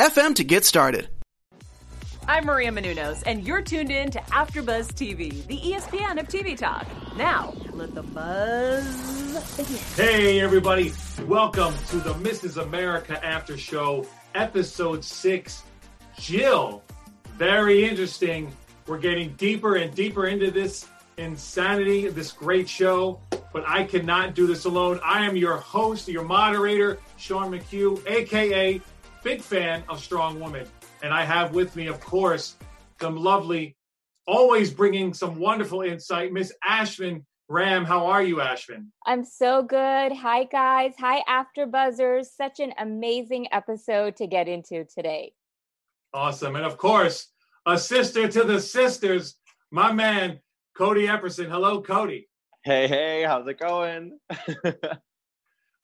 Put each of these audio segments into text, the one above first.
FM to get started. I'm Maria Menounos, and you're tuned in to AfterBuzz TV, the ESPN of TV talk. Now, let the buzz begin. Hey, everybody! Welcome to the Mrs. America After Show, Episode Six. Jill, very interesting. We're getting deeper and deeper into this insanity, this great show. But I cannot do this alone. I am your host, your moderator, Sean McHugh, aka big fan of Strong Woman. And I have with me, of course, some lovely, always bringing some wonderful insight, Miss Ashman Ram. How are you, Ashman? I'm so good. Hi, guys. Hi, After Buzzers. Such an amazing episode to get into today. Awesome. And of course, a sister to the sisters, my man, Cody Epperson. Hello, Cody. Hey, hey, how's it going?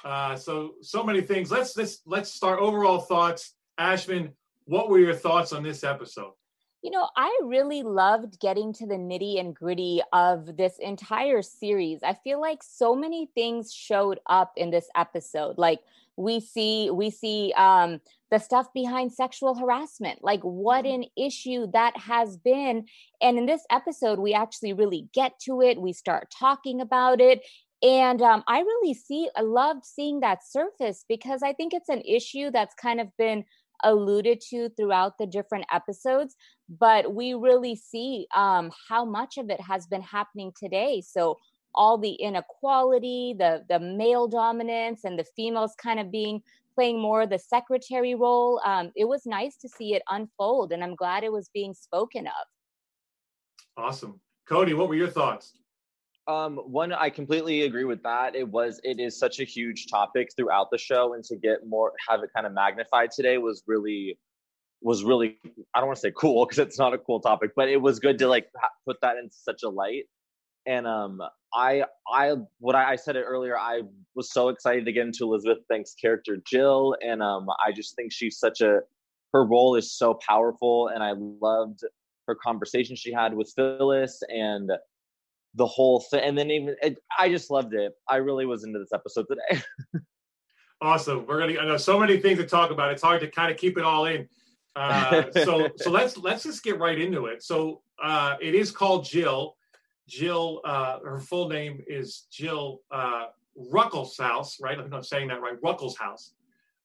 Uh, so so many things. Let's let's let's start overall thoughts. Ashvin, what were your thoughts on this episode? You know, I really loved getting to the nitty and gritty of this entire series. I feel like so many things showed up in this episode. Like we see we see um the stuff behind sexual harassment like what mm-hmm. an issue that has been and in this episode we actually really get to it we start talking about it and um, i really see i loved seeing that surface because i think it's an issue that's kind of been alluded to throughout the different episodes but we really see um, how much of it has been happening today. So all the inequality the the male dominance and the females kind of being playing more the secretary role um, it was nice to see it unfold and i'm glad it was being spoken of. Awesome. Cody what were your thoughts um, one, I completely agree with that. It was, it is such a huge topic throughout the show, and to get more, have it kind of magnified today was really, was really, I don't want to say cool because it's not a cool topic, but it was good to like put that in such a light. And um, I, I, what I, I said it earlier, I was so excited to get into Elizabeth Banks' character Jill, and um, I just think she's such a, her role is so powerful, and I loved her conversation she had with Phyllis and the whole thing and then even it, i just loved it. I really was into this episode today. Awesome. We're gonna i know so many things to talk about. It's hard to kind of keep it all in. Uh, so so let's let's just get right into it. So uh, it is called jill. Jill uh, her full name is jill uh, ruckelshaus right? I think i'm saying that right. Ruckelshaus.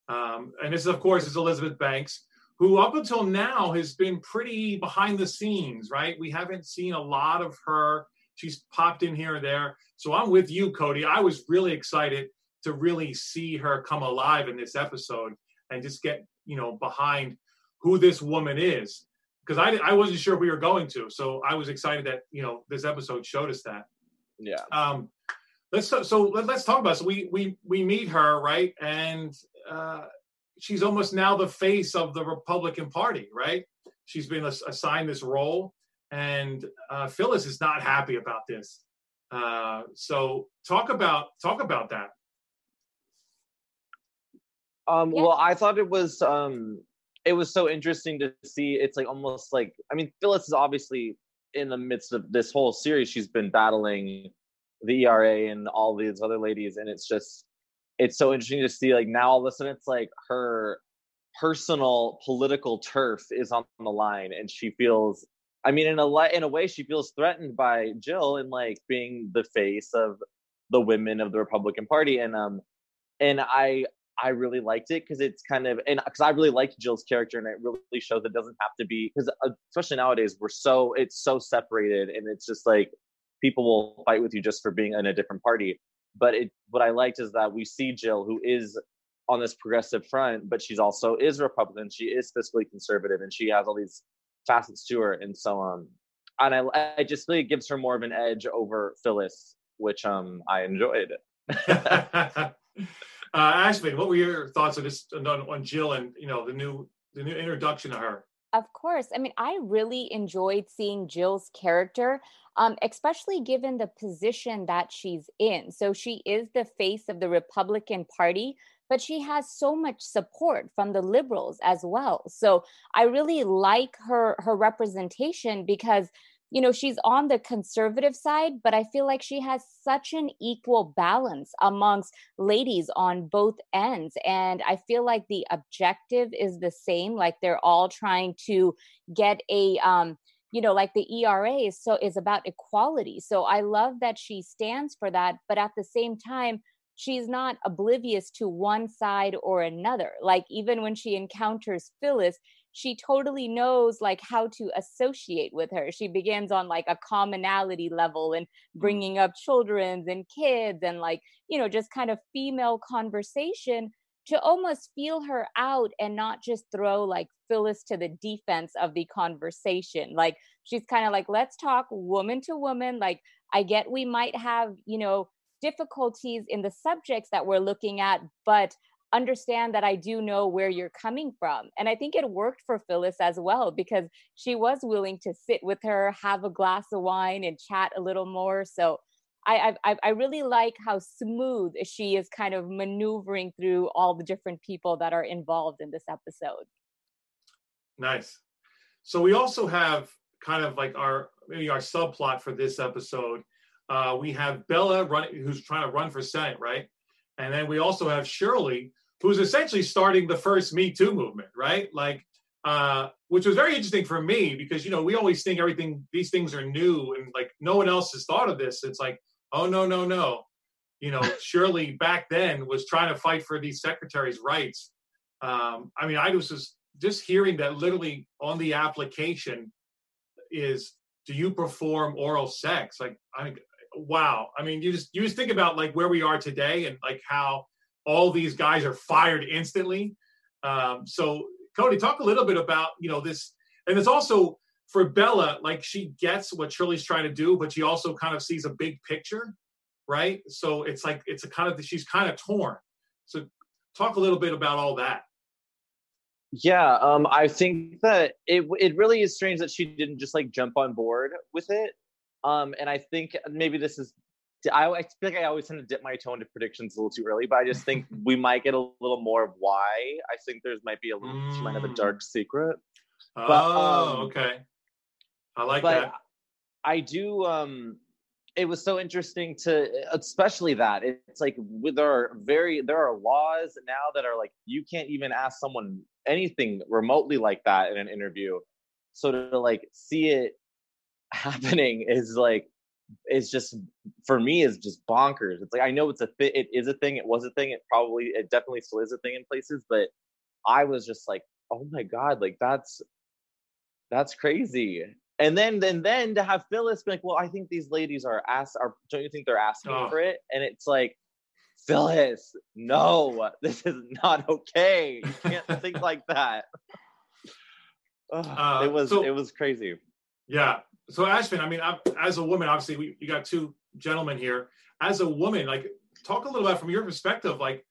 Um, and this of course is elizabeth banks who up until now has been pretty behind the scenes right? We haven't seen a lot of her She's popped in here and there. So I'm with you, Cody. I was really excited to really see her come alive in this episode and just get, you know, behind who this woman is. Because I, I wasn't sure we were going to. So I was excited that, you know, this episode showed us that. Yeah. Um, let's so let, us talk about it. so we we we meet her right and uh, she's almost now the face of the Republican Party right she's been assigned this role and uh, Phyllis is not happy about this. Uh, so talk about talk about that. Um, yeah. Well, I thought it was um, it was so interesting to see. It's like almost like I mean, Phyllis is obviously in the midst of this whole series. She's been battling the ERA and all these other ladies, and it's just it's so interesting to see. Like now, all of a sudden, it's like her personal political turf is on the line, and she feels I mean, in a in a way, she feels threatened by Jill and like being the face of the women of the Republican Party, and um, and I I really liked it because it's kind of and because I really liked Jill's character, and it really shows it doesn't have to be because uh, especially nowadays we're so it's so separated, and it's just like people will fight with you just for being in a different party. But it what I liked is that we see Jill, who is on this progressive front, but she's also is Republican. She is fiscally conservative, and she has all these facets to her, and so um, and I, I just think it gives her more of an edge over Phyllis, which um I enjoyed. uh, Ashley, what were your thoughts on this on, on Jill and you know the new the new introduction to her. Of course. I mean, I really enjoyed seeing Jill's character, um, especially given the position that she's in. So she is the face of the Republican Party, but she has so much support from the liberals as well. So I really like her her representation because you know she's on the conservative side but i feel like she has such an equal balance amongst ladies on both ends and i feel like the objective is the same like they're all trying to get a um you know like the era is so is about equality so i love that she stands for that but at the same time she's not oblivious to one side or another like even when she encounters phyllis she totally knows like how to associate with her she begins on like a commonality level and mm. bringing up children's and kids and like you know just kind of female conversation to almost feel her out and not just throw like Phyllis to the defense of the conversation. Like she's kind of like, let's talk woman to woman. Like I get we might have, you know, difficulties in the subjects that we're looking at, but understand that I do know where you're coming from. And I think it worked for Phyllis as well because she was willing to sit with her, have a glass of wine, and chat a little more. So I I, I really like how smooth she is kind of maneuvering through all the different people that are involved in this episode. Nice. So we also have kind of like our maybe our subplot for this episode. Uh, we have Bella running, who's trying to run for Senate, right? And then we also have Shirley, who's essentially starting the first Me Too movement, right? Like, uh, which was very interesting for me because you know we always think everything these things are new and like no one else has thought of this. It's like, oh no, no, no. You know, Shirley back then was trying to fight for these secretaries' rights. Um, I mean, I was just just hearing that literally on the application is do you perform oral sex? Like, I wow. I mean, you just you just think about like where we are today and like how all these guys are fired instantly. Um, so Cody, talk a little bit about you know this, and it's also for Bella, like she gets what Shirley's trying to do, but she also kind of sees a big picture, right? So it's like it's a kind of she's kind of torn. So talk a little bit about all that. Yeah, um, I think that it it really is strange that she didn't just like jump on board with it. Um, and I think maybe this is I, I feel like I always tend to dip my toe into predictions a little too early, but I just think we might get a little more of why. I think there's might be a little, mm. she might have a mm. dark secret. Oh, but, um, okay. I like that. I do. Um, it was so interesting to, especially that it's like with our very there are laws now that are like you can't even ask someone anything remotely like that in an interview. So to like see it happening is like is just for me is just bonkers. It's like I know it's a th- it is a thing, it was a thing, it probably it definitely still is a thing in places, but I was just like, oh my god, like that's that's crazy. And then then then to have Phyllis be like, well, I think these ladies are asked are don't you think they're asking oh. for it? And it's like, Phyllis, no, this is not okay. You can't think like that. uh, it was so, it was crazy. Yeah, so Ashvin, I mean, as a woman, obviously, we you got two gentlemen here. As a woman, like, talk a little bit from your perspective, like,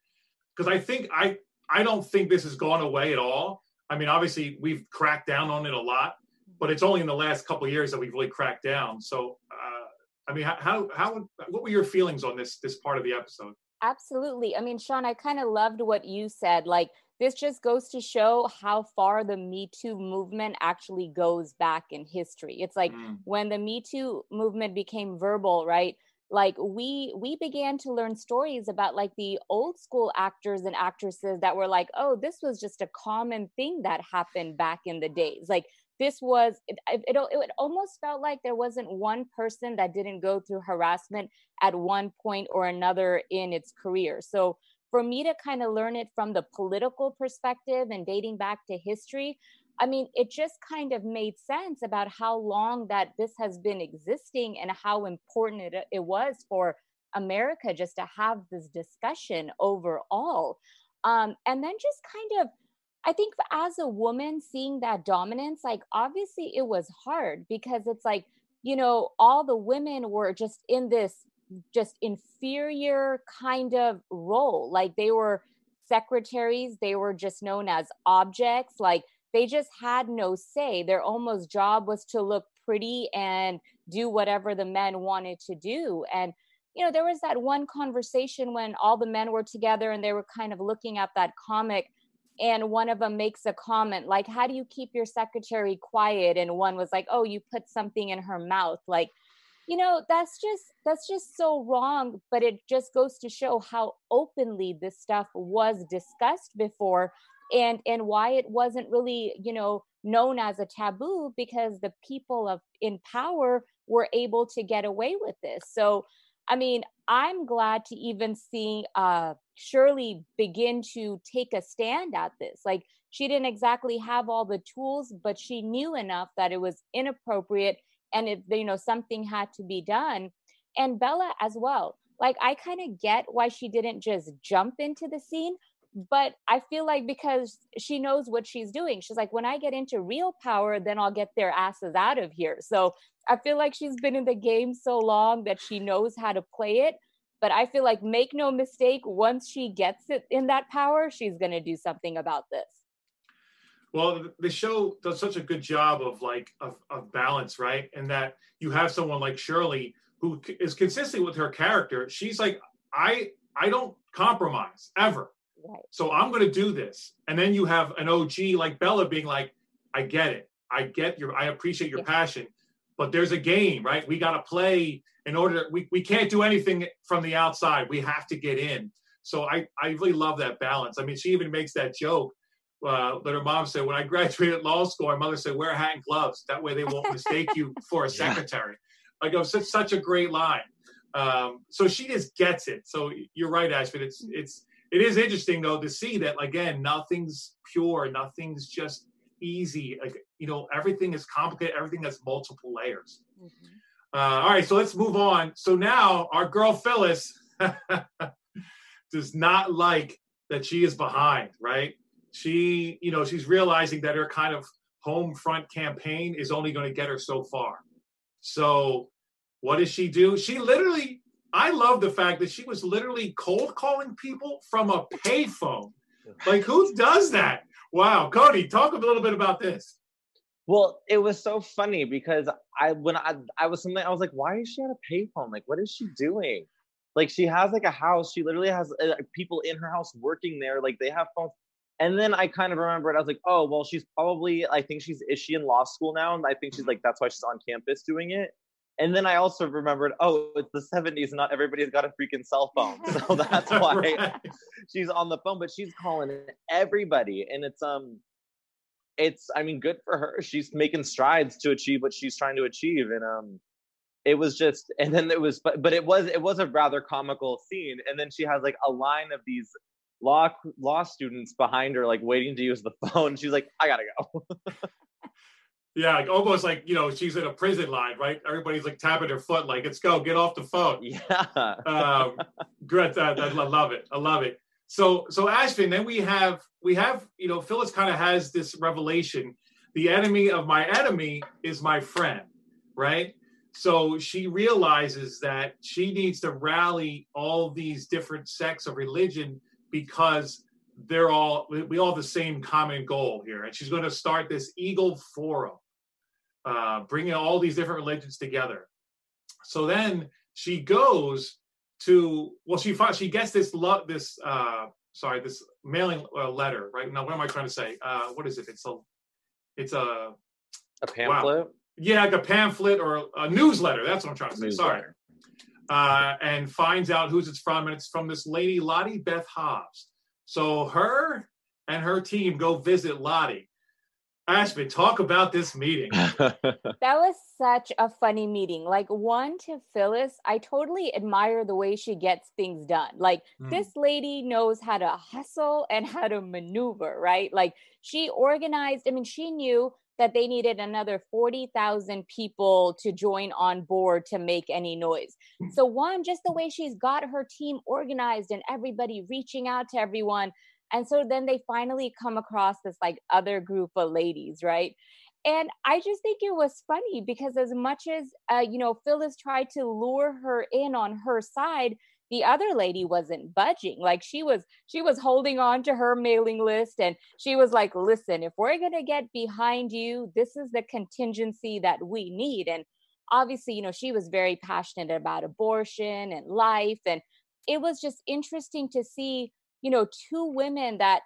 because I think I I don't think this has gone away at all. I mean, obviously, we've cracked down on it a lot, but it's only in the last couple years that we've really cracked down. So, uh, I mean, how how what were your feelings on this this part of the episode? Absolutely. I mean, Sean, I kind of loved what you said. Like, this just goes to show how far the Me Too movement actually goes back in history. It's like mm. when the Me Too movement became verbal, right? Like we we began to learn stories about like the old school actors and actresses that were like, oh, this was just a common thing that happened back in the days. Like this was it, it, it, almost felt like there wasn't one person that didn't go through harassment at one point or another in its career so for me to kind of learn it from the political perspective and dating back to history i mean it just kind of made sense about how long that this has been existing and how important it, it was for america just to have this discussion overall. Um, and then just kind of I think as a woman seeing that dominance, like obviously it was hard because it's like, you know, all the women were just in this just inferior kind of role. Like they were secretaries, they were just known as objects. Like they just had no say. Their almost job was to look pretty and do whatever the men wanted to do. And, you know, there was that one conversation when all the men were together and they were kind of looking at that comic and one of them makes a comment like how do you keep your secretary quiet and one was like oh you put something in her mouth like you know that's just that's just so wrong but it just goes to show how openly this stuff was discussed before and and why it wasn't really you know known as a taboo because the people of in power were able to get away with this. So i mean i'm glad to even see uh shirley begin to take a stand at this. Like she didn't exactly have all the tools but she knew enough that it was inappropriate and if you know something had to be done. And bella as well like i kind of get why she didn't just jump into the scene but i feel like because she knows what she's doing. She's like when i get into real power then i'll get their asses out of here. So i feel like she's been in the game so long that she knows how to play it but i feel like make no mistake once she gets it in that power she's going to do something about this well the show does such a good job of like of, of balance right and that you have someone like shirley who is consistent with her character she's like i i don't compromise ever Right. So I'm going to do this. And then you have an OG like Bella being like, I get it. I get your, I appreciate your yeah. passion, but there's a game, right? We got to play in order, we, we can't do anything from the outside. We have to get in. So I, I really love that balance. I mean, she even makes that joke uh, that her mom said, when I graduated law school, my mother said, wear a hat and gloves. That way they won't mistake you for a secretary. Yeah. Like it was such, such a great line. Um, so she just gets it. So you're right, Ashford. It's, it's, it is interesting though to see that again nothing's pure nothing's just easy like you know everything is complicated everything has multiple layers mm-hmm. uh, all right so let's move on so now our girl phyllis does not like that she is behind right she you know she's realizing that her kind of home front campaign is only going to get her so far so what does she do she literally I love the fact that she was literally cold calling people from a payphone. Like, who does that? Wow, Cody, talk a little bit about this. Well, it was so funny because I when I I was something I was like, why is she at a payphone? Like, what is she doing? Like, she has like a house. She literally has uh, people in her house working there. Like, they have phones. And then I kind of remembered, I was like, oh, well, she's probably, I think she's, is she in law school now? And I think she's like, that's why she's on campus doing it. And then I also remembered, oh, it's the 70s, not everybody's got a freaking cell phone. So that's why right. she's on the phone, but she's calling everybody. And it's um it's I mean, good for her. She's making strides to achieve what she's trying to achieve. And um it was just and then it was but but it was it was a rather comical scene. And then she has like a line of these law law students behind her, like waiting to use the phone. She's like, I gotta go. Yeah, like almost like you know she's in a prison line, right? Everybody's like tapping their foot, like "Let's go, get off the phone." Yeah. um, great, I, I love it. I love it. So, so Ashvin, then we have we have you know Phyllis kind of has this revelation: the enemy of my enemy is my friend, right? So she realizes that she needs to rally all these different sects of religion because they're all we all have the same common goal here. And she's going to start this eagle forum uh, bringing all these different religions together. So then she goes to well she finds she gets this lo- this uh sorry this mailing uh, letter right? Now what am i trying to say? Uh what is it? It's a it's a a pamphlet? Wow. yeah like a pamphlet or a newsletter. That's what i'm trying to say. Newsletter. sorry uh, and finds out who's it's from and it's from this lady lottie beth hobbs so her and her team go visit Lottie. Ashby, talk about this meeting. that was such a funny meeting. Like one to Phyllis, I totally admire the way she gets things done. Like mm. this lady knows how to hustle and how to maneuver, right? Like she organized, I mean, she knew that they needed another 40,000 people to join on board to make any noise. Hmm. So, one, just the way she's got her team organized and everybody reaching out to everyone. And so then they finally come across this like other group of ladies, right? And I just think it was funny because as much as, uh, you know, Phyllis tried to lure her in on her side, the other lady wasn't budging. Like she was she was holding on to her mailing list and she was like listen if we're going to get behind you this is the contingency that we need. And obviously you know she was very passionate about abortion and life. And it was just interesting to see you know two women that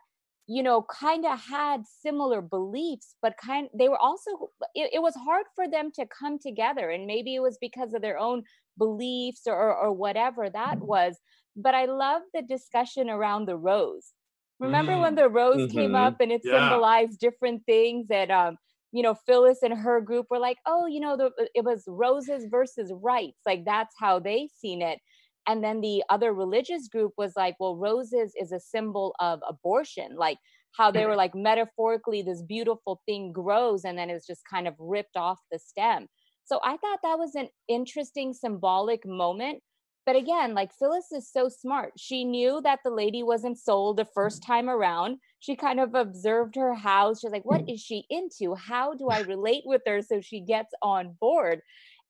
you know kind of had similar beliefs but kind they were also it, it, was hard for them to come together. And maybe it was because of their own beliefs or, or, whatever that was but i love the discussion around the rose remember mm. when the rose mm-hmm. came up and it yeah. symbolized different things and um you know phyllis and her group were like oh you know the, it was roses versus rights like that's how they seen it and then the other religious group was like well roses is a symbol of abortion like how they were like metaphorically this beautiful thing grows and then it's just kind of ripped off the stem so i thought that was an interesting symbolic moment but again like phyllis is so smart. She knew that the lady wasn't sold the first time around. She kind of observed her house. She's like what mm-hmm. is she into? How do i relate with her so she gets on board?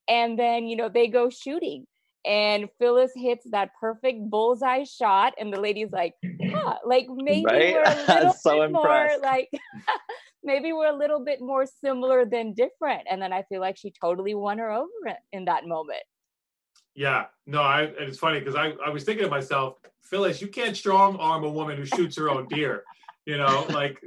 And then you know they go shooting and Phyllis hits that perfect bullseye shot, and the lady's like, huh, like maybe right? we're a little so bit impressed. more like maybe we're a little bit more similar than different. And then I feel like she totally won her over in that moment. Yeah, no, I and it's funny because I, I was thinking to myself, Phyllis, you can't strong arm a woman who shoots her own deer. You know, like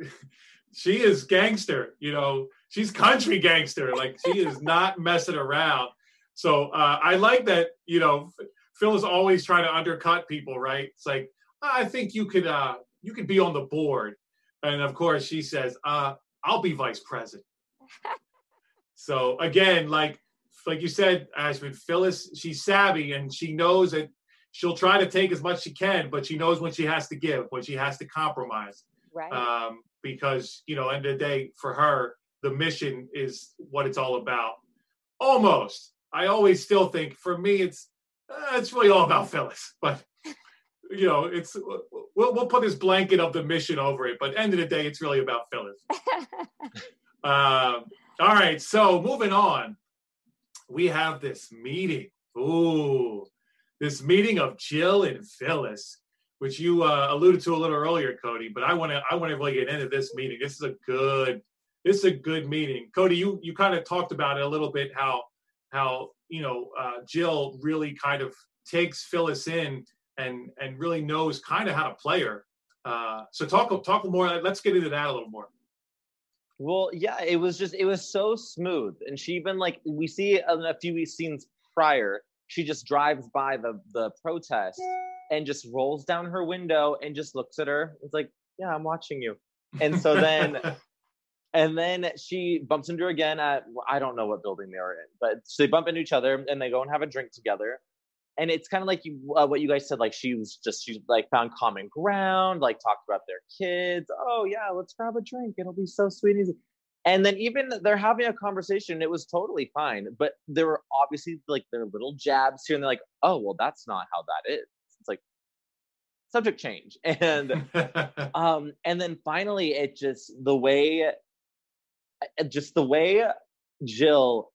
she is gangster, you know, she's country gangster. Like she is not messing around. So uh, I like that, you know, Phyllis is always trying to undercut people, right? It's like, I think you could uh, you could be on the board. And of course she says, uh, I'll be vice president. so again, like like you said, Ashman, Phyllis, she's savvy and she knows that she'll try to take as much she can, but she knows when she has to give, when she has to compromise. Right. Um, because, you know, end of the day, for her, the mission is what it's all about. Almost. I always still think for me it's uh, it's really all about Phyllis, but you know it's we'll we'll put this blanket of the mission over it, but end of the day it's really about Phyllis. um, all right, so moving on, we have this meeting. Ooh, this meeting of Jill and Phyllis, which you uh, alluded to a little earlier, Cody. But I want to I want to really get into this meeting. This is a good this is a good meeting, Cody. You you kind of talked about it a little bit how how you know uh, Jill really kind of takes Phyllis in and and really knows kind of how to play her. Uh, so talk talk more. Let's get into that a little more. Well, yeah, it was just it was so smooth, and she even like we see in a few scenes prior, she just drives by the the protest and just rolls down her window and just looks at her. It's like, yeah, I'm watching you. And so then and then she bumps into her again at I don't know what building they are in, but so they bump into each other and they go and have a drink together. And it's kind of like you, uh, what you guys said, like she was just she like found common ground, like talked about their kids. Oh yeah, let's grab a drink. It'll be so sweet and easy. And then even they're having a conversation. It was totally fine, but there were obviously like their little jabs here, and they're like, oh well, that's not how that is. It's like subject change and um and then finally it just the way just the way Jill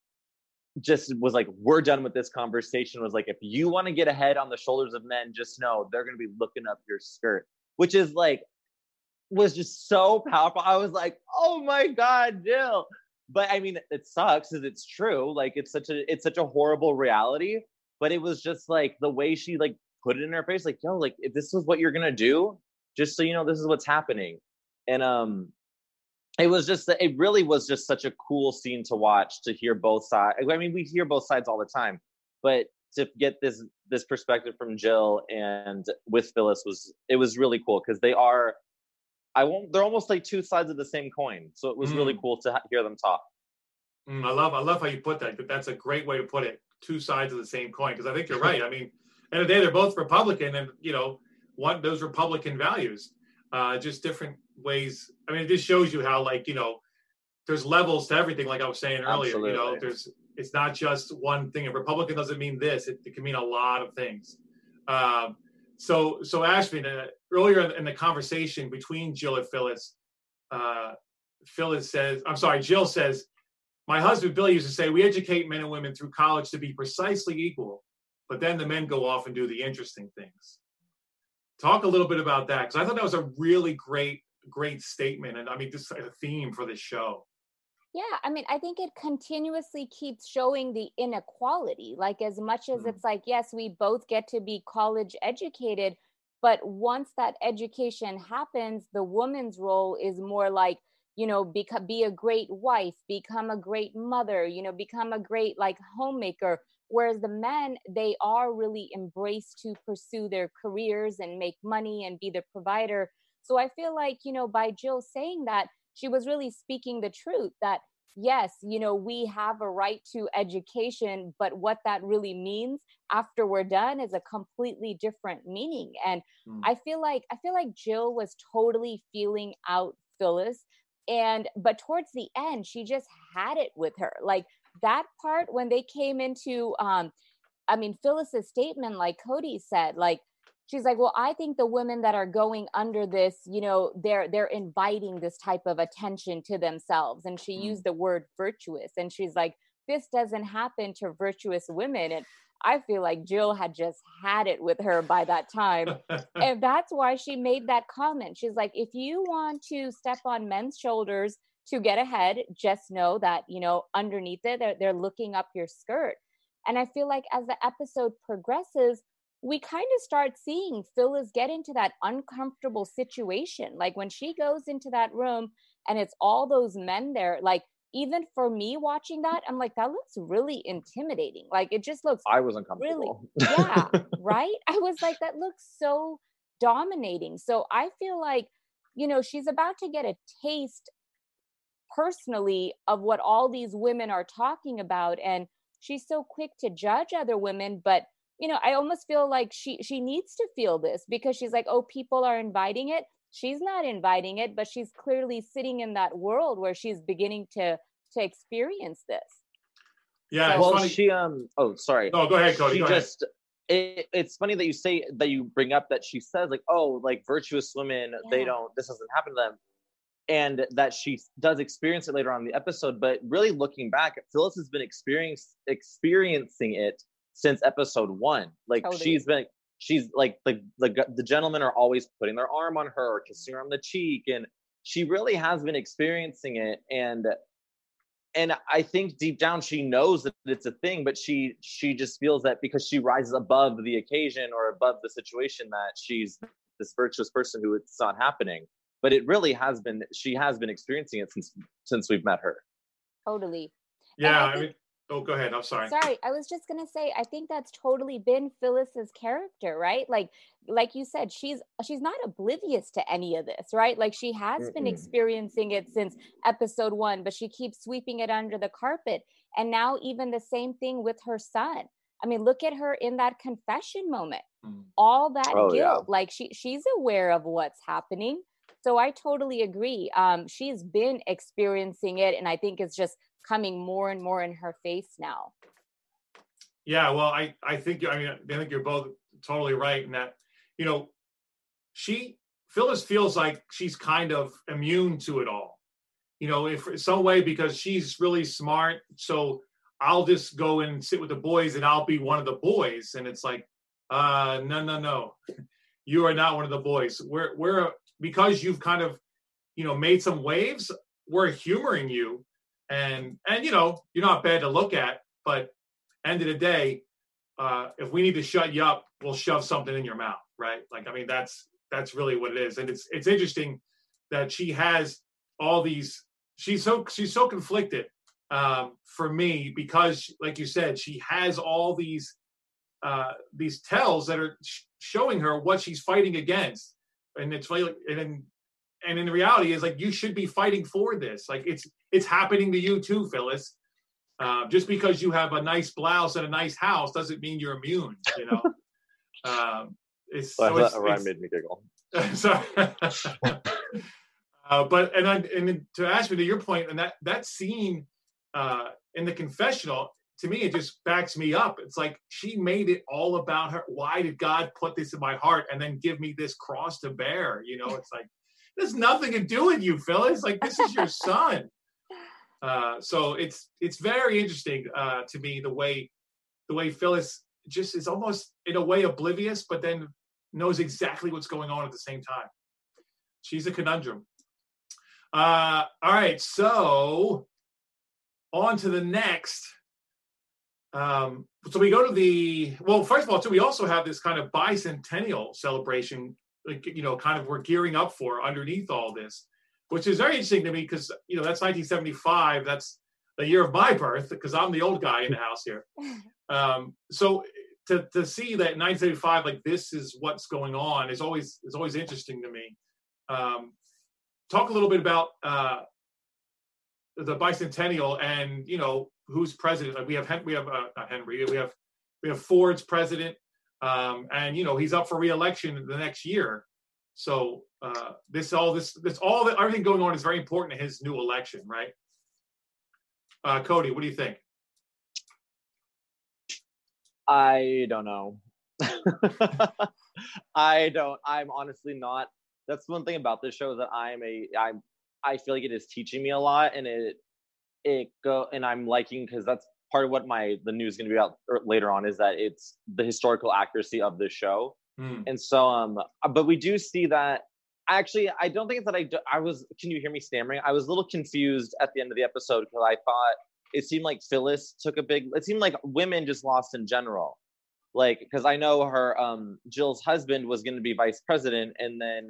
just was like, we're done with this conversation. Was like, if you want to get ahead on the shoulders of men, just know they're going to be looking up your skirt, which is like, was just so powerful. I was like, oh my God, Jill. But I mean, it sucks because it's true. Like, it's such a, it's such a horrible reality. But it was just like the way she like put it in her face, like, yo, like, if this is what you're to do, just so you know, this is what's happening. And, um, it was just it really was just such a cool scene to watch to hear both sides i mean we hear both sides all the time but to get this this perspective from jill and with phyllis was it was really cool because they are i won't they're almost like two sides of the same coin so it was mm. really cool to hear them talk mm, i love i love how you put that that's a great way to put it two sides of the same coin because i think you're right i mean end of the day they're both republican and you know what those republican values uh, just different ways. I mean, it just shows you how like you know there's levels to everything. Like I was saying earlier, Absolutely. you know, there's it's not just one thing. A Republican doesn't mean this; it, it can mean a lot of things. Um, so, so Ashman, uh, earlier in the conversation between Jill and Phyllis, uh, Phyllis says, "I'm sorry." Jill says, "My husband Billy used to say we educate men and women through college to be precisely equal, but then the men go off and do the interesting things. Talk a little bit about that because I thought that was a really great, great statement, and I mean, this is a theme for this show. Yeah, I mean, I think it continuously keeps showing the inequality. Like, as much as mm. it's like, yes, we both get to be college educated, but once that education happens, the woman's role is more like, you know, become, be a great wife, become a great mother, you know, become a great like homemaker. Whereas the men, they are really embraced to pursue their careers and make money and be the provider. So I feel like, you know, by Jill saying that, she was really speaking the truth that yes, you know, we have a right to education, but what that really means after we're done is a completely different meaning. And mm. I feel like I feel like Jill was totally feeling out Phyllis and but towards the end she just had it with her. Like that part when they came into um I mean Phyllis's statement like Cody said like she's like well i think the women that are going under this you know they're they're inviting this type of attention to themselves. And she mm. used the word virtuous and she's like this doesn't happen to virtuous women and i feel like jill had just had it with her by that time and that's why she made that comment. She's like if you want to step on men's shoulders to get ahead just know that you know underneath it they're, they're looking up your skirt. And i feel like as the episode progresses we kind of start seeing Phyllis get into that uncomfortable situation. Like when she goes into that room and it's all those men there, like even for me watching that, I'm like, that looks really intimidating. Like it just looks I was uncomfortable. Really, yeah, right? I was like, that looks so dominating. So I feel like, you know, she's about to get a taste personally of what all these women are talking about. And she's so quick to judge other women, but you know i almost feel like she she needs to feel this because she's like oh people are inviting it she's not inviting it but she's clearly sitting in that world where she's beginning to to experience this yeah so, well funny. she um oh sorry no go ahead Cody, she go just ahead. it, it's funny that you say that you bring up that she says like oh like virtuous women yeah. they don't this doesn't happen to them and that she does experience it later on in the episode but really looking back phyllis has been experience, experiencing it since episode one. Like totally. she's been she's like the, the the gentlemen are always putting their arm on her, or kissing her on the cheek, and she really has been experiencing it. And and I think deep down she knows that it's a thing, but she she just feels that because she rises above the occasion or above the situation that she's this virtuous person who it's not happening. But it really has been she has been experiencing it since since we've met her. Totally. Yeah, I, think, I mean Oh, go ahead. I'm sorry. Sorry, I was just gonna say I think that's totally been Phyllis's character, right? Like, like you said, she's she's not oblivious to any of this, right? Like she has Mm-mm. been experiencing it since episode one, but she keeps sweeping it under the carpet. And now even the same thing with her son. I mean, look at her in that confession moment. Mm. All that oh, guilt, yeah. like she she's aware of what's happening. So I totally agree. Um, she's been experiencing it, and I think it's just coming more and more in her face now. Yeah, well, I I think I mean I think you're both totally right in that you know she Phyllis feels like she's kind of immune to it all. You know, if some way because she's really smart, so I'll just go and sit with the boys and I'll be one of the boys. And it's like, uh, no, no, no, you are not one of the boys. We're we're because you've kind of, you know, made some waves. We're humoring you. And and you know you're not bad to look at but end of the day uh, if we need to shut you up we'll shove something in your mouth right? Like i mean that's that's really what it is. And it's it's interesting that she has all these she's so she's so conflicted um, for me because like you said she has all these uh, these tells that are sh- showing her what she's fighting against and it's like and and in reality is like you should be fighting for this like it's it's happening to you too, Phyllis. Uh, just because you have a nice blouse and a nice house doesn't mean you're immune. You know. um, it's, well, so it's, that it's, made me giggle. sorry. uh, but and I, and to ask me to your point, and that that scene uh, in the confessional, to me, it just backs me up. It's like she made it all about her. Why did God put this in my heart and then give me this cross to bear? You know, it's like there's nothing to do with you, Phyllis. Like this is your son. Uh, so it's it's very interesting uh, to me the way the way Phyllis just is almost in a way oblivious, but then knows exactly what's going on at the same time. She's a conundrum. Uh, all right, so on to the next. Um, so we go to the well. First of all, too, we also have this kind of bicentennial celebration. Like, you know, kind of we're gearing up for underneath all this, which is very interesting to me because you know that's 1975. That's the year of my birth because I'm the old guy in the house here. Um, so to to see that 1975, like this is what's going on, is always is always interesting to me. Um, talk a little bit about uh, the bicentennial and you know who's president. Like we have we have uh, not Henry, we have we have Ford's president, um, and you know he's up for reelection the next year. So uh, this all this this all everything going on is very important in his new election, right? Uh, Cody, what do you think? I don't know. I don't. I'm honestly not. That's one thing about this show is that I'm a. I'm. I feel like it is teaching me a lot, and it it go and I'm liking because that's part of what my the news is going to be about er, later on is that it's the historical accuracy of the show. Mm. And so, um, uh, but we do see that. Actually, I don't think it's that I. Do, I was. Can you hear me stammering? I was a little confused at the end of the episode because I thought it seemed like Phyllis took a big. It seemed like women just lost in general. Like, because I know her, um, Jill's husband was going to be vice president, and then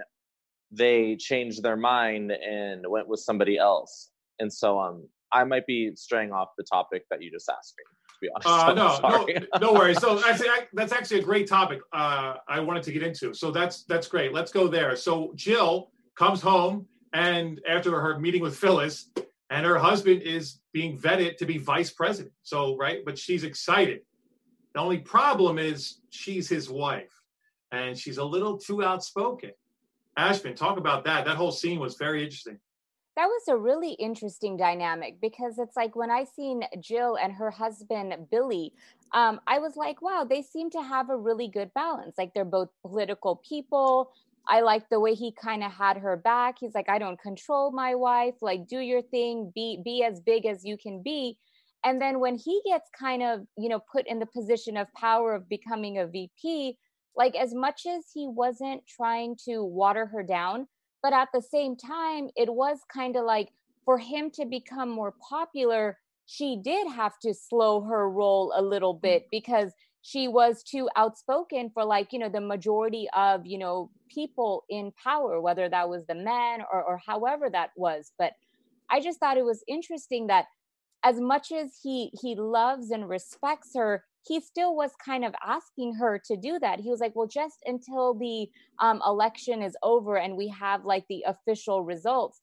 they changed their mind and went with somebody else. And so, um, I might be straying off the topic that you just asked me. To be honest, uh, no, no, no worries. So actually, that's actually a great topic. Uh, I wanted to get into. So that's that's great. Let's go there. So Jill comes home, and after her meeting with Phyllis, and her husband is being vetted to be vice president. So right, but she's excited. The only problem is she's his wife, and she's a little too outspoken. Ashman, talk about that. That whole scene was very interesting that was a really interesting dynamic because it's like when I seen Jill and her husband Billy, um, I was like, wow, they seem to have a really good balance. Like they're both political people. I like the way he kind of had her back. He's like, I don't control my wife. Like, do your thing. Be be as big as you can be. And then when he gets kind of, you know, put in the position of power of becoming a VP, like as much as he wasn't trying to water her down, but at the same time it was kind of like for him to become more popular she did have to slow her roll a little mm. bit because she was too outspoken for like you know the majority of you know people in power whether that was the men or, or however that was but i just thought it was interesting that as much as he he loves and respects her he still was kind of asking her to do that. He was like, well, just until the um, election is over and we have like the official results.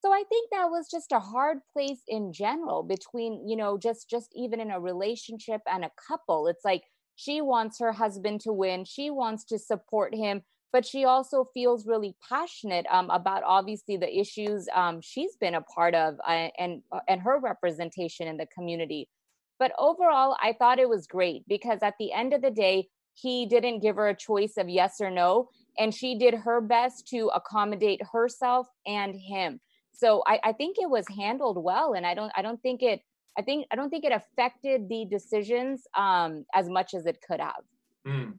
So I think that was just a hard place in general between, you know, just just even in a relationship and a couple. It's like she wants her husband to win. She wants to support him, but she also feels really passionate um, about obviously the issues um, she's been a part of uh, and and her representation in the community. But overall, I thought it was great because at the end of the day, he didn't give her a choice of yes or no. And she did her best to accommodate herself and him. So I, I think it was handled well. And I don't I don't think it I think I don't think it affected the decisions um, as much as it could have. Mm,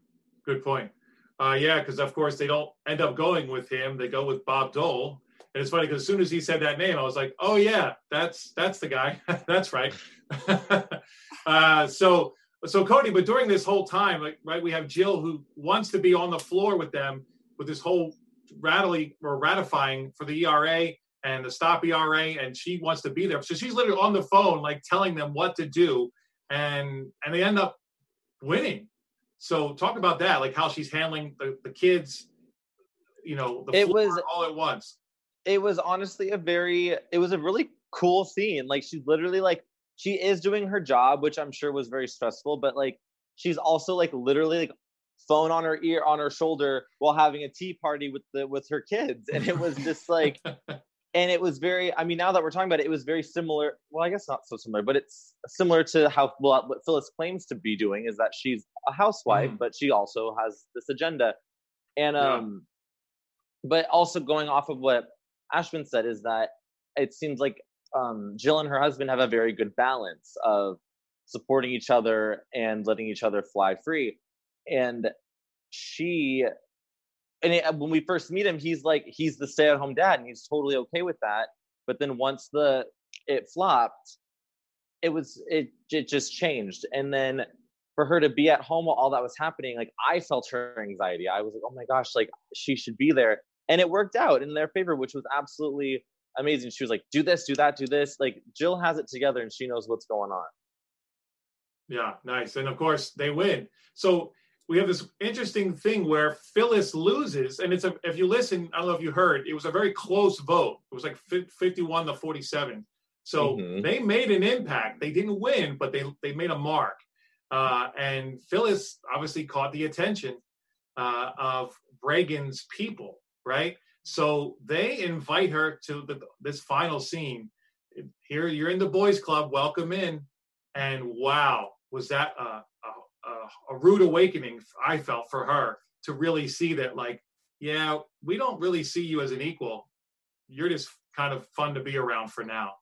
good point. Uh, yeah, because of course they don't end up going with him. They go with Bob Dole, and it's funny because as soon as he said that name, I was like, "Oh yeah, that's that's the guy. that's right." uh, so so Cody, but during this whole time, like right, we have Jill who wants to be on the floor with them with this whole rattling or ratifying for the ERA and the stop ERA, and she wants to be there. So she's literally on the phone, like telling them what to do, and and they end up winning. So talk about that, like how she's handling the, the kids, you know, the it was all at once it was honestly a very it was a really cool scene like she's literally like she is doing her job which i'm sure was very stressful but like she's also like literally like phone on her ear on her shoulder while having a tea party with the with her kids and it was just like and it was very i mean now that we're talking about it it was very similar well i guess not so similar but it's similar to how well, what phyllis claims to be doing is that she's a housewife mm. but she also has this agenda and um yeah. but also going off of what Ashman said is that it seems like um, Jill and her husband have a very good balance of supporting each other and letting each other fly free. And she, and it, when we first meet him, he's like, he's the stay at home dad and he's totally okay with that. But then once the, it flopped, it was, it, it just changed. And then for her to be at home while all that was happening, like I felt her anxiety. I was like, oh my gosh, like she should be there. And it worked out in their favor, which was absolutely amazing. She was like, do this, do that, do this. Like Jill has it together and she knows what's going on. Yeah, nice. And of course, they win. So we have this interesting thing where Phyllis loses, and it's a. If you listen, I don't know if you heard, it was a very close vote. It was like fifty-one to forty-seven. So mm-hmm. they made an impact. They didn't win, but they they made a mark. Uh, and Phyllis obviously caught the attention uh, of Reagan's people, right? So they invite her to the, this final scene. Here, you're in the boys' club. Welcome in. And wow, was that a, a, a rude awakening? I felt for her to really see that, like, yeah, we don't really see you as an equal. You're just kind of fun to be around for now.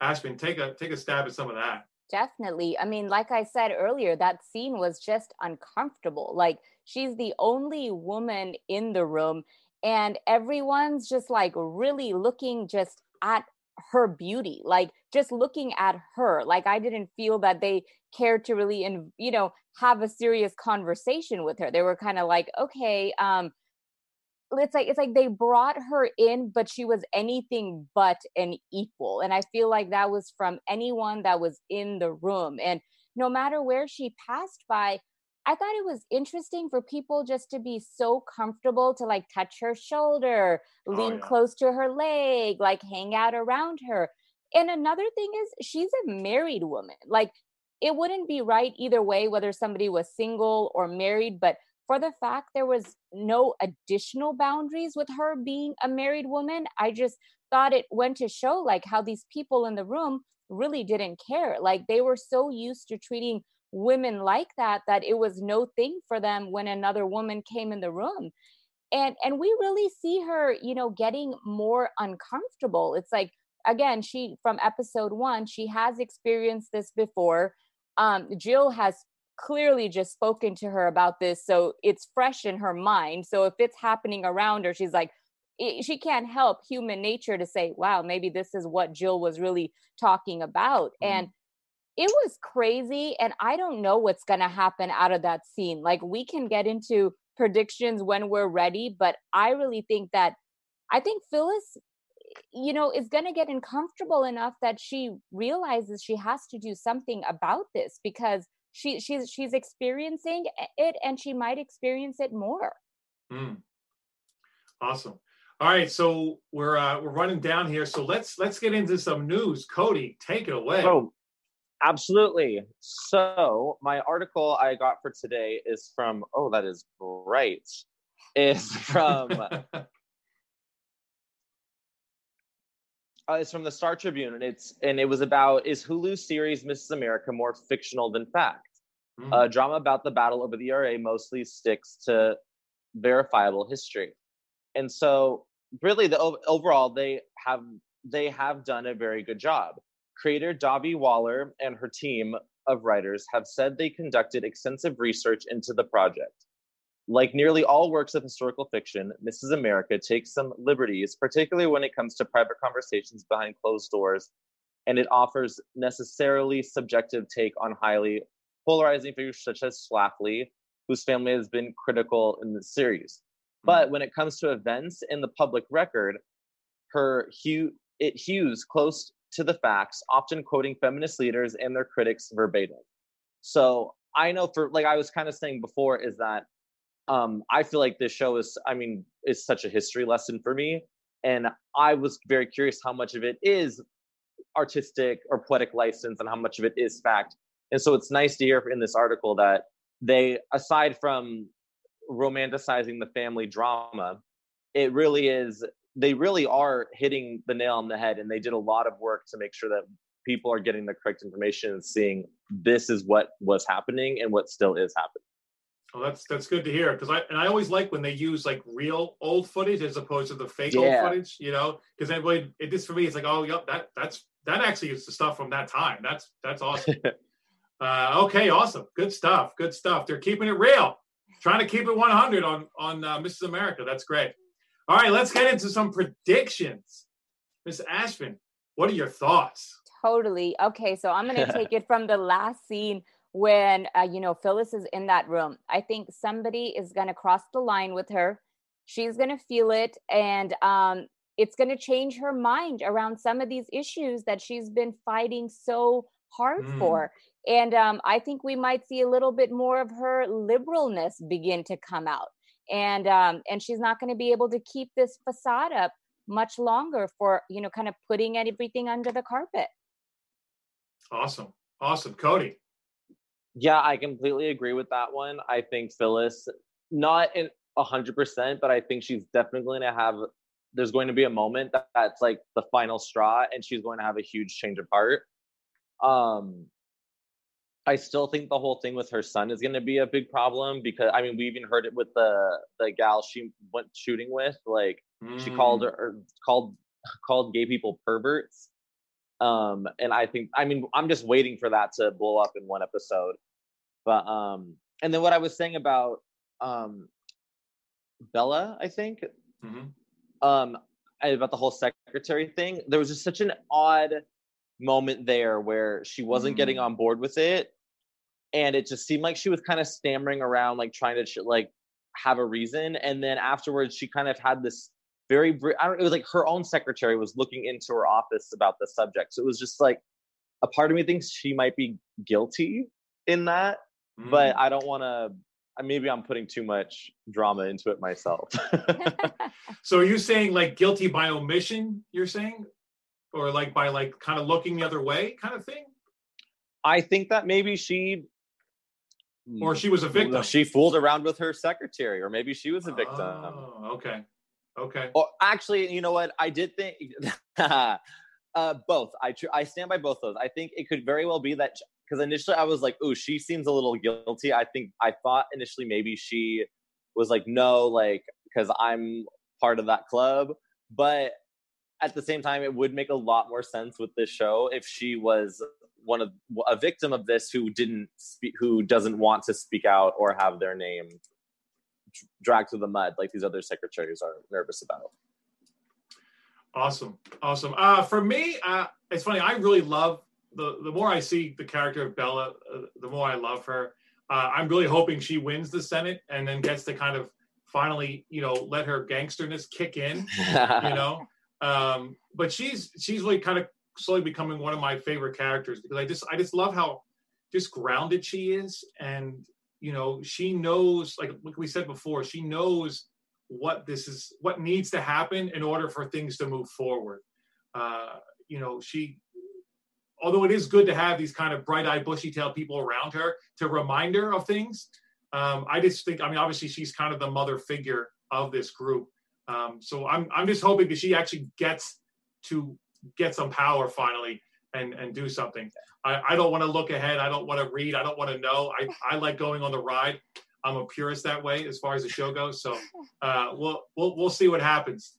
Aspen, take a take a stab at some of that. Definitely. I mean, like I said earlier, that scene was just uncomfortable. Like she's the only woman in the room and everyone's just like really looking just at her beauty like just looking at her. Like i didn't feel that they cared to really and you know have a serious conversation with her. They were kind of like okay um it's like it's like they brought her in but she was anything but an equal and i feel like that was from anyone that was in the room and no matter where she passed by I thought it was interesting for people just to be so comfortable to like touch her shoulder, oh, lean yeah. close to her leg, like hang out around her. And another thing is, she's a married woman. Like, it wouldn't be right either way, whether somebody was single or married. But for the fact there was no additional boundaries with her being a married woman, I just thought it went to show like how these people in the room really didn't care. Like, they were so used to treating women like that that it was no thing for them when another woman came in the room. And and we really see her you know getting more uncomfortable. It's like again she from episode 1 she has experienced this before. Um Jill has clearly just spoken to her about this so it's fresh in her mind. So if it's happening around her she's like she can't help human nature to say wow maybe this is what Jill was really talking about. Mm. and it was crazy and i don't know what's going to happen out of that scene like we can get into predictions when we're ready but i really think that i think phyllis you know is going to get uncomfortable enough that she realizes she has to do something about this because she she's she's experiencing it and she might experience it more. Mm. awesome. All right so we're uh we're running down here so let's let's get into some news. Cody take it away. Oh Absolutely. So, my article I got for today is from, oh, that is great. Is from, uh, it's from the Star Tribune, and it's and it was about is Hulu series Mrs. America more fictional than fact? Mm. A drama about the battle over the ERA mostly sticks to verifiable history, and so really the overall they have they have done a very good job. Creator Dahvi Waller and her team of writers have said they conducted extensive research into the project. Like nearly all works of historical fiction, Mrs. America takes some liberties, particularly when it comes to private conversations behind closed doors, and it offers necessarily subjective take on highly polarizing figures such as Schlafly, whose family has been critical in the series. Hmm. But when it comes to events in the public record, her hue it hews close to the facts, often quoting feminist leaders and their critics verbatim. So I know for like I was kind of saying before is that um, I feel like this show is, I mean, is such a history lesson for me. And I was very curious how much of it is artistic or poetic license and how much of it is fact. And so it's nice to hear in this article that they, aside from romanticizing the family drama, it really is they really are hitting the nail on the head and they did a lot of work to make sure that people are getting the correct information and seeing this is what was happening and what still is happening well that's that's good to hear because i and i always like when they use like real old footage as opposed to the fake yeah. old footage you know because then it just for me it's like oh yep that that's that actually is the stuff from that time that's that's awesome Uh, okay, awesome. Good stuff. Good stuff. They're keeping it real. Trying to keep it 100 on on uh, Mrs. America. That's great. All right, let's get into some predictions. Miss Ashvin, what are your thoughts? Totally. Okay, so I'm going to take it from the last scene when uh, you know Phyllis is in that room. I think somebody is going to cross the line with her. She's going to feel it, and um, it's going to change her mind around some of these issues that she's been fighting so hard mm. for. And um, I think we might see a little bit more of her liberalness begin to come out, and um, and she's not going to be able to keep this facade up much longer for you know kind of putting everything under the carpet. Awesome, awesome, Cody. Yeah, I completely agree with that one. I think Phyllis, not in a hundred percent, but I think she's definitely going to have. There's going to be a moment that, that's like the final straw, and she's going to have a huge change of heart. Um, I still think the whole thing with her son is going to be a big problem because I mean we even heard it with the the gal she went shooting with. Like mm. she called mm. her or called called gay people perverts um, and I think, I mean, I'm just waiting for that to blow up in one episode. But, um, and then what I was saying about, um, Bella, I think, mm-hmm. um, about the whole secretary thing, there was just such an odd moment there where she wasn't mm-hmm. getting mm. on board with it. And it just seemed like she was kind of stammering around, like trying to, like, have a reason. And then afterwards, she kind of had this very I don't it was like her own secretary was looking into her office about the subject. So it was just like a part of me thinks she might be guilty in that, mm. but I don't want to maybe I'm putting too much drama into it myself. so are you saying like guilty by omission, you're saying? Or like by like kind of looking the other way kind of thing? I think that maybe she or she was a victim. She fooled around with her secretary, or maybe she was a victim. Oh, okay. Okay. Or actually, you know what? I did think uh, both. I tr- I stand by both those. I think it could very well be that because initially I was like, "Ooh, she seems a little guilty." I think I thought initially maybe she was like, "No, like because I'm part of that club," but at the same time, it would make a lot more sense with this show if she was one of a victim of this who didn't speak, who doesn't want to speak out or have their name dragged through the mud like these other secretaries are nervous about. Awesome, awesome. Uh, for me, uh, it's funny. I really love the the more I see the character of Bella, uh, the more I love her. Uh, I'm really hoping she wins the Senate and then gets to kind of finally, you know, let her gangsterness kick in. you know, um, but she's she's really kind of slowly becoming one of my favorite characters because I just I just love how just grounded she is. And you know she knows like like we said before she knows what this is what needs to happen in order for things to move forward. Uh, you know she although it is good to have these kind of bright-eyed bushy-tailed people around her to remind her of things um, i just think i mean obviously she's kind of the mother figure of this group um, so i'm i'm just hoping that she actually gets to get some power finally and and do something I, I don't want to look ahead. I don't want to read. I don't want to know. I, I like going on the ride. I'm a purist that way as far as the show goes. So uh, we'll we'll we'll see what happens.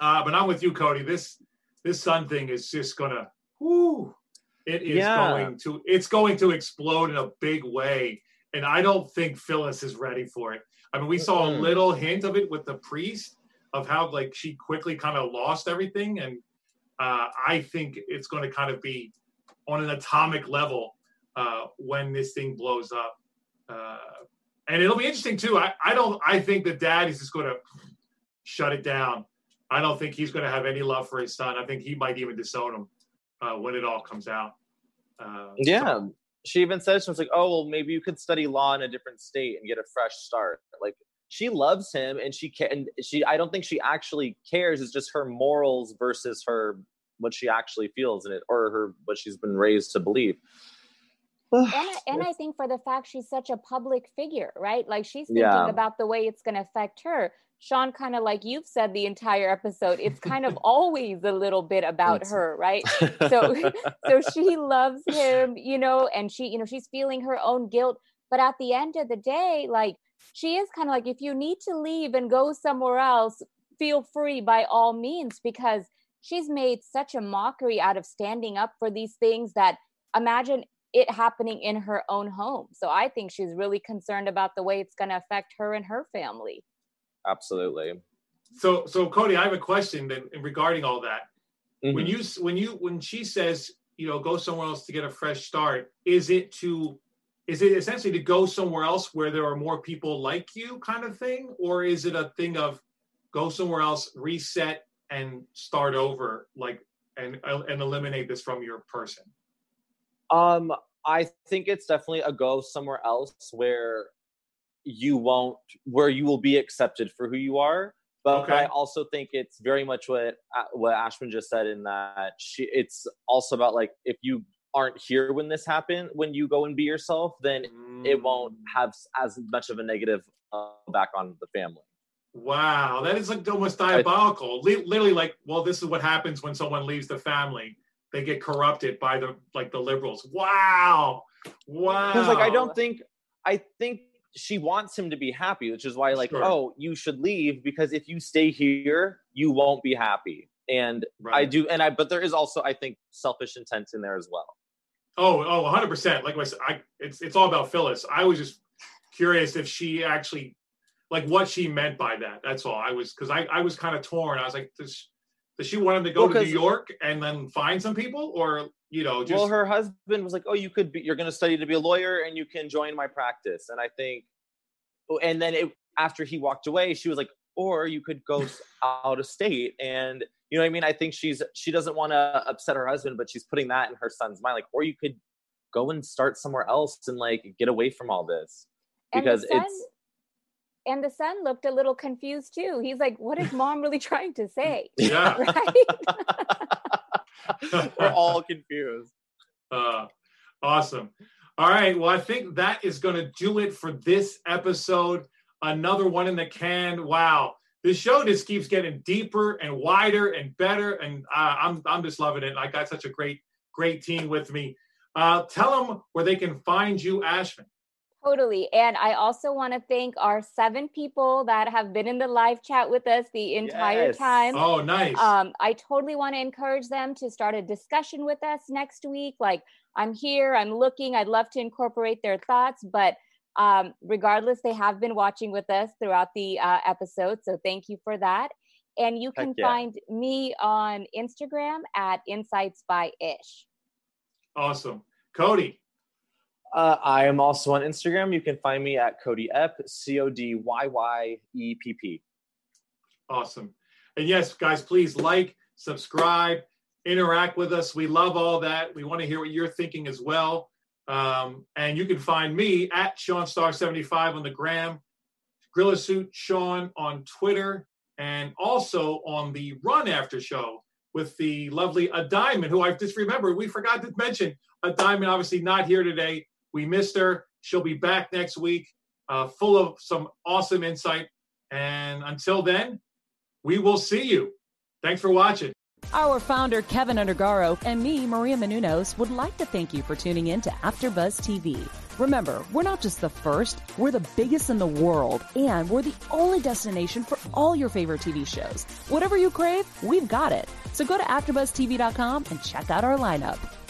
Uh, but I'm with you, Cody. This this son thing is just gonna. Whoo, it is yeah. going to it's going to explode in a big way, and I don't think Phyllis is ready for it. I mean, we saw a little hint of it with the priest of how like she quickly kind of lost everything, and uh, I think it's going to kind of be on an atomic level uh, when this thing blows up. Uh, and it'll be interesting too. I, I don't. I think the dad is just going to shut it down. I don't think he's going to have any love for his son. I think he might even disown him uh, when it all comes out. Uh, yeah. So. She even said she was like, "Oh, well, maybe you could study law in a different state and get a fresh start." Like she loves him, and she can. She, I don't think she actually cares. It's just her morals versus her what she actually feels in it or her what she's been raised to believe and, I, and I think for the fact she's such a public figure, right? Like she's thinking yeah. about the way it's going to affect her. Sean, kind of like you've said the entire episode, it's kind of always a little bit about her, right? So, so she loves him, you know, and she, you know, she's feeling her own guilt. But at the end of the day, like she is kind of like, if you need to leave and go somewhere else, feel free by all means, because she's made such a mockery out of standing up for these things that imagine it happening in her own home. So I think she's really concerned about the way it's going to affect her and her family. Absolutely. So, so Cody, I have a question then regarding all that. Mm-hmm. When you when you when she says you know go somewhere else to get a fresh start, is it to is it essentially to go somewhere else where there are more people like you, kind of thing, or is it a thing of go somewhere else, reset, and start over, like and and eliminate this from your person? Um, I think it's definitely a go somewhere else where you won't, where you will be accepted for who you are. But okay. I also think it's very much what uh, what Ashman just said in that she. It's also about like if you aren't here when this happened, when you go and be yourself, then mm. it won't mm. have as much of a negative uh, back on the family. Wow, that is like almost diabolical. Literally, like, well, this is what happens when someone leaves the family they get corrupted by the like the liberals. Wow, wow. Because like I don't think I think she wants him to be happy, which is why like sure. oh you should leave because if you stay here you won't be happy. And right. I do, and I but there is also I think selfish intent in there as well. Oh, oh, 100 percent. Like I said, I it's it's all about Phyllis. I was just curious if she actually like what she meant by that. That's all. I was because I I was kind of torn. I was like, this does she want him to go well, to New York and then find some people, or you know, just... well, her husband was like, "Oh, you could be. You're going to study to be a lawyer, and you can join my practice." And I think, oh, and then it, after he walked away, she was like, "Or you could go out of state." And you know what I mean? I think she's she doesn't want to upset her husband, but she's putting that in her son's mind, like, or you could go and start somewhere else and like get away from all this because son, it's and the son looked a little confused too. He's like, "What is mom really trying to say?" Yeah, right. We're all confused. Uh, awesome. All right. Well, I think that is going to do it for this episode. Another one in the can. Wow. This show just keeps getting deeper and wider and better, and uh, I'm I'm just loving it. I got such a great great team with me. Uh, tell them where they can find you, Ashman. Totally. And I also want to thank our seven people that have been in the live chat with us the entire yes. time. Oh, nice. Um, I totally want to encourage them to start a discussion with us next week. Like, I'm here, I'm looking, I'd love to incorporate their thoughts, but um, regardless, they have been watching with us throughout the uh, episode. So thank you for that. And you can yeah. find me on Instagram at Insights by Ish. Awesome. Cody. Uh, I am also on Instagram. You can find me at Cody Epp, C O D Y Y E P P. Awesome. And yes, guys, please like, subscribe, interact with us. We love all that. We want to hear what you're thinking as well. Um, and you can find me at Sean Star 75 on the gram, Gorilla Suit Sean on Twitter, and also on the Run After Show with the lovely A Diamond, who I've just remembered. We forgot to mention A Diamond, obviously not here today. We missed her. She'll be back next week, uh, full of some awesome insight. And until then, we will see you. Thanks for watching. Our founder, Kevin Undergaro, and me, Maria Menounos, would like to thank you for tuning in to AfterBuzz TV. Remember, we're not just the first, we're the biggest in the world, and we're the only destination for all your favorite TV shows. Whatever you crave, we've got it. So go to AfterBuzzTV.com and check out our lineup.